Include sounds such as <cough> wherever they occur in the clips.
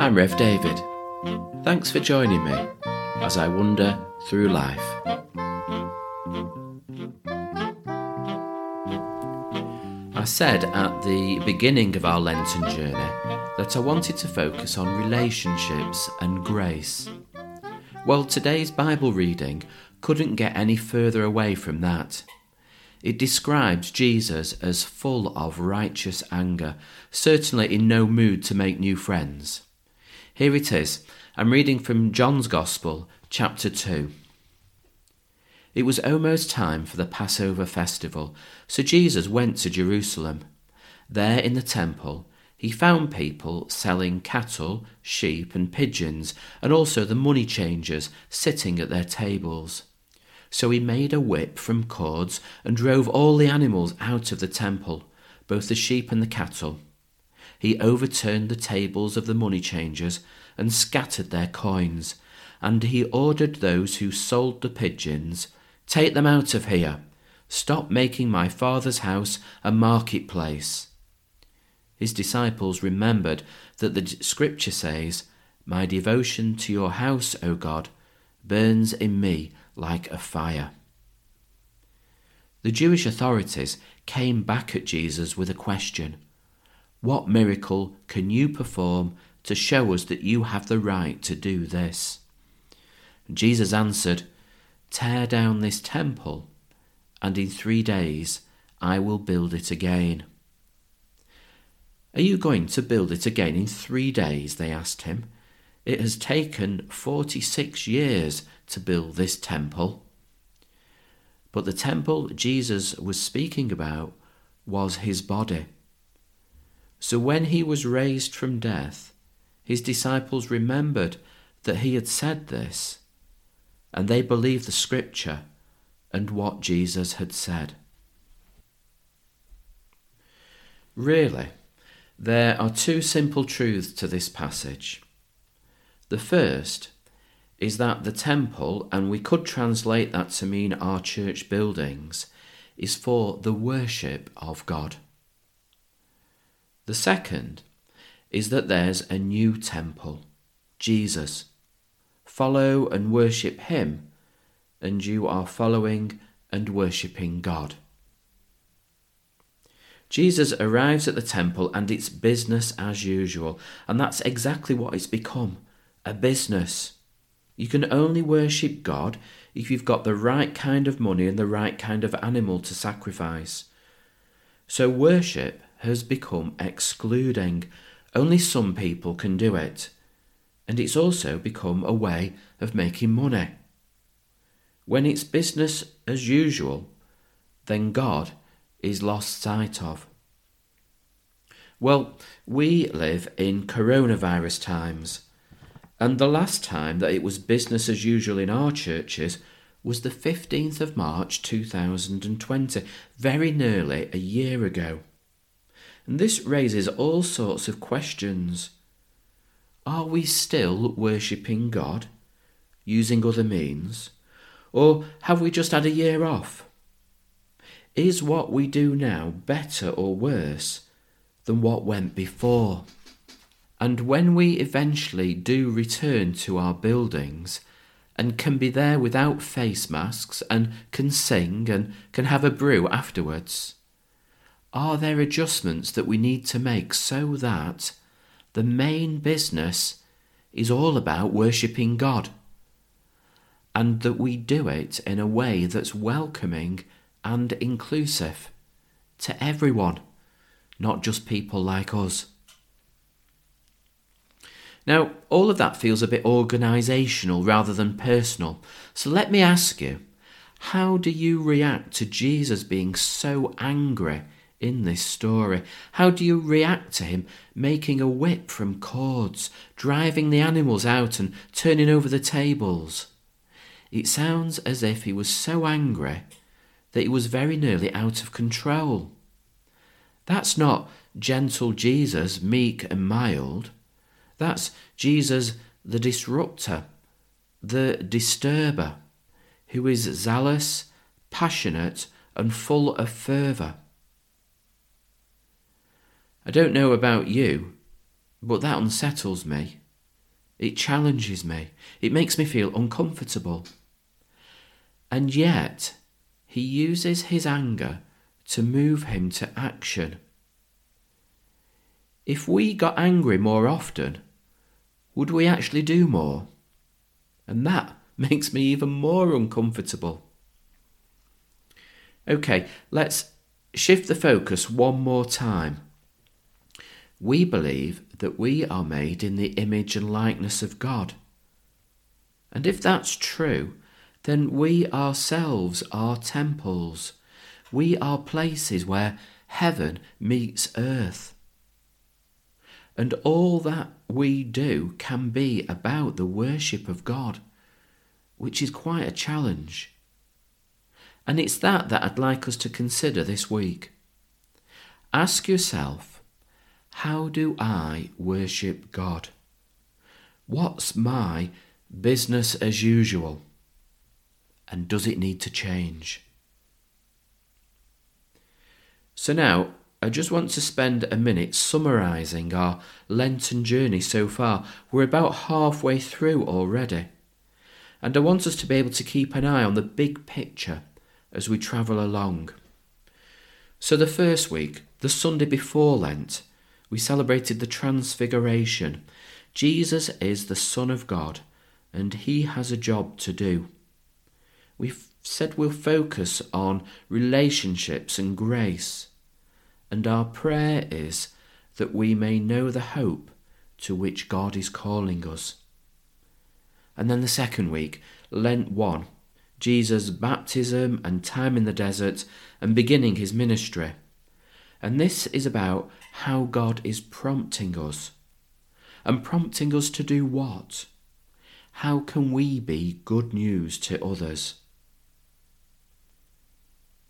I'm Rev David. Thanks for joining me as I wander through life. I said at the beginning of our Lenten journey that I wanted to focus on relationships and grace. Well, today's Bible reading couldn't get any further away from that. It describes Jesus as full of righteous anger, certainly in no mood to make new friends. Here it is. I'm reading from John's Gospel, chapter 2. It was almost time for the Passover festival, so Jesus went to Jerusalem. There in the temple, he found people selling cattle, sheep, and pigeons, and also the money changers sitting at their tables. So he made a whip from cords and drove all the animals out of the temple, both the sheep and the cattle. He overturned the tables of the money changers and scattered their coins, and he ordered those who sold the pigeons, Take them out of here. Stop making my father's house a marketplace. His disciples remembered that the scripture says, My devotion to your house, O God, burns in me like a fire. The Jewish authorities came back at Jesus with a question What miracle can you perform to show us that you have the right to do this? Jesus answered, Tear down this temple, and in three days I will build it again. Are you going to build it again in three days? They asked him. It has taken forty six years to build this temple. But the temple Jesus was speaking about was his body. So when he was raised from death, his disciples remembered that he had said this, and they believed the scripture and what Jesus had said. Really, there are two simple truths to this passage. The first is that the temple, and we could translate that to mean our church buildings, is for the worship of God. The second is that there's a new temple, Jesus. Follow and worship Him, and you are following and worshipping God. Jesus arrives at the temple and it's business as usual, and that's exactly what it's become a business. You can only worship God if you've got the right kind of money and the right kind of animal to sacrifice. So worship has become excluding. Only some people can do it. And it's also become a way of making money. When it's business as usual, then God is lost sight of. Well, we live in coronavirus times and the last time that it was business as usual in our churches was the 15th of March 2020, very nearly a year ago. And this raises all sorts of questions. Are we still worshipping God, using other means? Or have we just had a year off? Is what we do now better or worse than what went before? And when we eventually do return to our buildings and can be there without face masks and can sing and can have a brew afterwards, are there adjustments that we need to make so that the main business is all about worshipping God? And that we do it in a way that's welcoming and inclusive to everyone, not just people like us. Now, all of that feels a bit organisational rather than personal. So let me ask you how do you react to Jesus being so angry in this story? How do you react to him making a whip from cords, driving the animals out, and turning over the tables? It sounds as if he was so angry that he was very nearly out of control. That's not gentle Jesus, meek and mild. That's Jesus, the disruptor, the disturber, who is zealous, passionate, and full of fervour. I don't know about you, but that unsettles me. It challenges me. It makes me feel uncomfortable. And yet, he uses his anger to move him to action. If we got angry more often, would we actually do more? And that <laughs> makes me even more uncomfortable. Okay, let's shift the focus one more time. We believe that we are made in the image and likeness of God. And if that's true, then we ourselves are temples. We are places where heaven meets earth. And all that we do can be about the worship of God, which is quite a challenge. And it's that that I'd like us to consider this week. Ask yourself, how do I worship God? What's my business as usual? And does it need to change? So now, I just want to spend a minute summarising our Lenten journey so far. We're about halfway through already. And I want us to be able to keep an eye on the big picture as we travel along. So, the first week, the Sunday before Lent, we celebrated the Transfiguration. Jesus is the Son of God, and he has a job to do. We've said we'll focus on relationships and grace, and our prayer is that we may know the hope to which God is calling us. And then the second week, Lent 1, Jesus' baptism and time in the desert and beginning his ministry. And this is about how God is prompting us. And prompting us to do what? How can we be good news to others?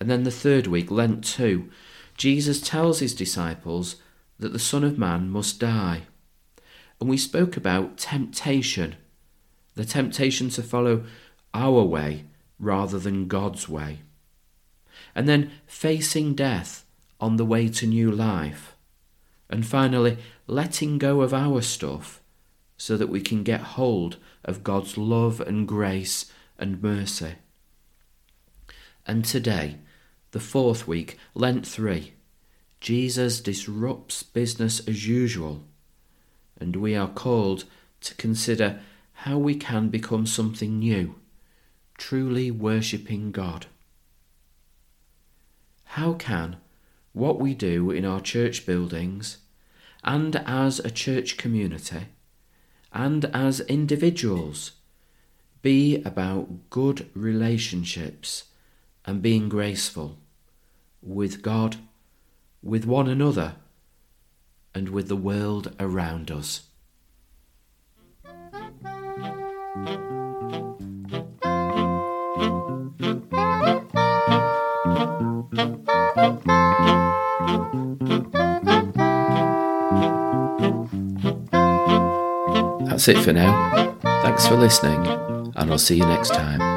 And then the third week, Lent 2, Jesus tells his disciples that the Son of Man must die. And we spoke about temptation, the temptation to follow our way rather than God's way. And then facing death on the way to new life. And finally, letting go of our stuff so that we can get hold of God's love and grace and mercy. And today, the fourth week, Lent 3, Jesus disrupts business as usual, and we are called to consider how we can become something new truly worshipping God. How can what we do in our church buildings and as a church community and as individuals be about good relationships and being graceful with God, with one another, and with the world around us? That's it for now. Thanks for listening, and I'll see you next time.